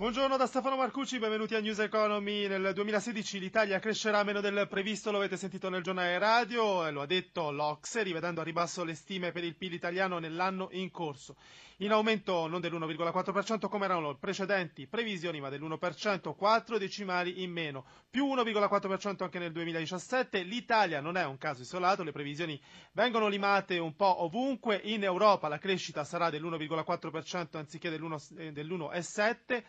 Buongiorno da Stefano Marcucci, benvenuti a News Economy. Nel 2016 l'Italia crescerà meno del previsto, lo avete sentito nel giornale radio, e lo ha detto l'Ocse, rivedendo a ribasso le stime per il PIL italiano nell'anno in corso. In aumento non dell'1,4% come erano le precedenti previsioni, ma dell'1%, 4 decimali in meno, più 1,4% anche nel 2017. L'Italia non è un caso isolato, le previsioni vengono limate un po' ovunque. In Europa la crescita sarà dell'1,4% anziché dell'1,7%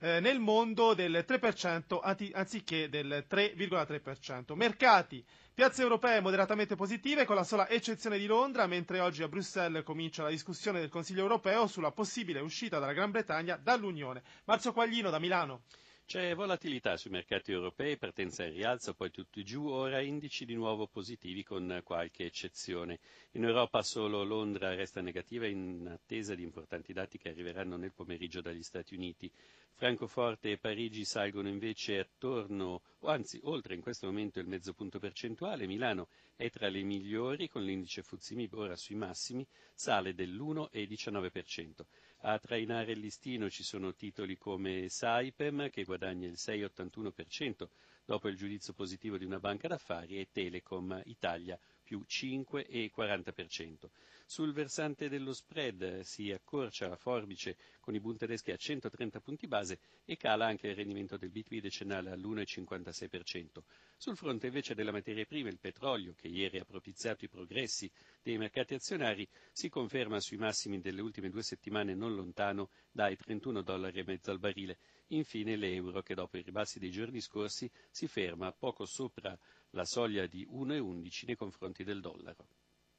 eh, nel mondo del 3% anziché del 3,3%. Mercati, piazze europee moderatamente positive con la sola eccezione di Londra, mentre oggi a Bruxelles comincia la discussione del Consiglio europeo sulla possibile uscita dalla Gran Bretagna dall'Unione. Marzio Quaglino da Milano. C'è volatilità sui mercati europei, partenza in rialzo, poi tutti giù, ora indici di nuovo positivi con qualche eccezione. In Europa solo Londra resta negativa in attesa di importanti dati che arriveranno nel pomeriggio dagli Stati Uniti. Francoforte e Parigi salgono invece attorno, o anzi oltre in questo momento il mezzo punto percentuale. Milano è tra le migliori con l'indice Fuzimib ora sui massimi, sale dell'1,19%. A trainare il listino ci sono titoli come Saipem che guadagna il 6,81% dopo il giudizio positivo di una banca d'affari e Telecom Italia più 5,40%. Sul versante dello spread si accorcia la forbice con i Bund tedeschi a 130 punti base e cala anche il rendimento del BTP decennale all'1,56%. Sul fronte invece della materia prima, il petrolio, che ieri ha propiziato i progressi dei mercati azionari, si conferma sui massimi delle ultime due settimane non lontano dai 31 dollari e mezzo al barile. Infine l'euro, che dopo i ribassi dei giorni scorsi si ferma poco sopra la soglia di 1,11 nei confronti del dollaro.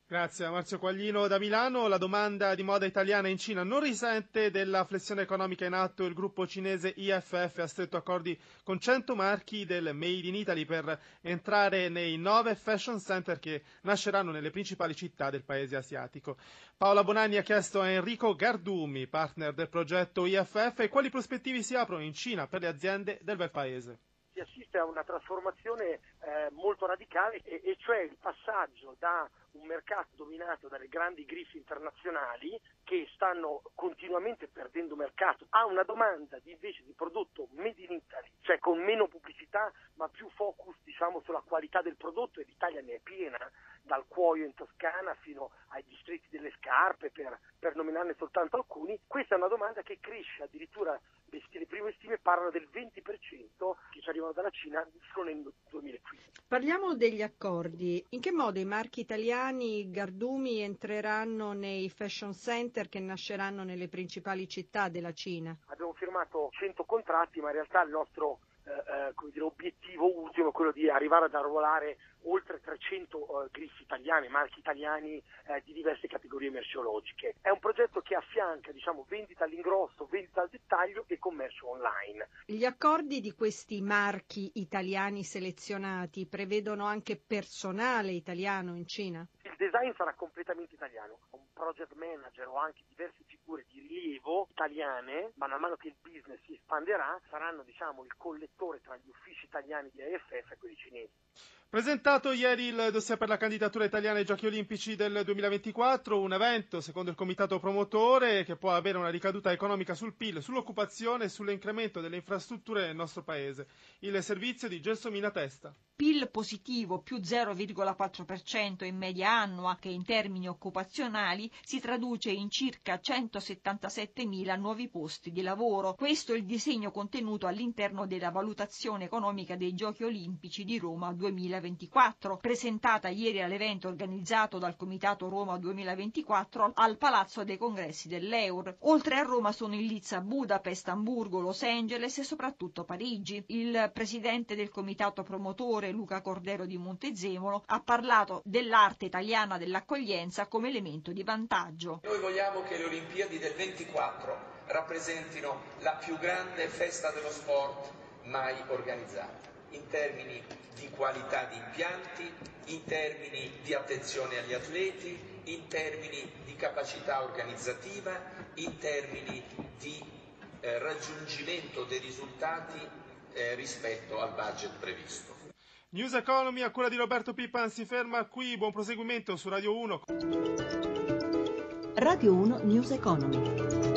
Grazie a Marzio Quaglino da Milano. La domanda di moda italiana in Cina non risente della flessione economica in atto. Il gruppo cinese IFF ha stretto accordi con 100 marchi del Made in Italy per entrare nei nove fashion center che nasceranno nelle principali città del paese asiatico. Paola Bonanni ha chiesto a Enrico Gardumi, partner del progetto IFF, quali prospettive si aprono in Cina per le aziende del bel paese si assiste a una trasformazione eh, molto radicale e, e, cioè il passaggio da un mercato dominato dalle grandi griffe internazionali che stanno continuamente perdendo mercato a una domanda di, invece di prodotto made in Italy, cioè con meno pubblicità ma più focus diciamo, sulla qualità del prodotto e l'Italia ne è piena, dal cuoio in Toscana fino ai distretti delle scarpe per, per nominarne soltanto alcuni. Questa è una domanda che cresce addirittura le prime stime parlano del 20% che ci arrivano dalla Cina solo nel 2015. Parliamo degli accordi. In che modo i marchi italiani Gardumi entreranno nei fashion center che nasceranno nelle principali città della Cina? Abbiamo firmato 100 contratti, ma in realtà il nostro eh, eh dire, obiettivo ultimo è quello di arrivare ad arruolare oltre 300 uh, eh, griffi italiani, marchi italiani eh, di diverse categorie merceologiche. È un progetto che affianca diciamo, vendita all'ingrosso, vendita al dettaglio e commercio online. Gli accordi di questi marchi italiani selezionati prevedono anche personale italiano in Cina? Il design sarà completamente italiano, un project manager o anche diverse figure di rilievo italiane, man mano che il business si espanderà, saranno diciamo, il collettore tra gli uffici italiani di AFF e quelli cinesi. Presentato ieri il dossier per la candidatura italiana ai Giochi Olimpici del 2024, un evento, secondo il comitato promotore, che può avere una ricaduta economica sul PIL, sull'occupazione e sull'incremento delle infrastrutture nel nostro paese. Il servizio di Gelsomina Testa. PIL positivo più 0,4% in media annua, che in termini occupazionali si traduce in circa 177.000 nuovi posti di lavoro. Questo è il disegno contenuto all'interno della valutazione economica dei Giochi Olimpici di Roma 2024, presentata ieri all'evento organizzato dal Comitato Roma 2024 al Palazzo dei Congressi dell'Eur. Oltre a Roma sono in lizza Budapest, Amburgo, Los Angeles e soprattutto Parigi. Il presidente del comitato promotore Luca Cordero di Montezemolo, ha parlato dell'arte italiana dell'accoglienza come elemento di vantaggio. Noi vogliamo che le Olimpiadi del 24 rappresentino la più grande festa dello sport mai organizzata, in termini di qualità di impianti, in termini di attenzione agli atleti, in termini di capacità organizzativa, in termini di eh, raggiungimento dei risultati eh, rispetto al budget previsto. News Economy a cura di Roberto Pippan si ferma qui, buon proseguimento su Radio 1. Radio 1 News Economy.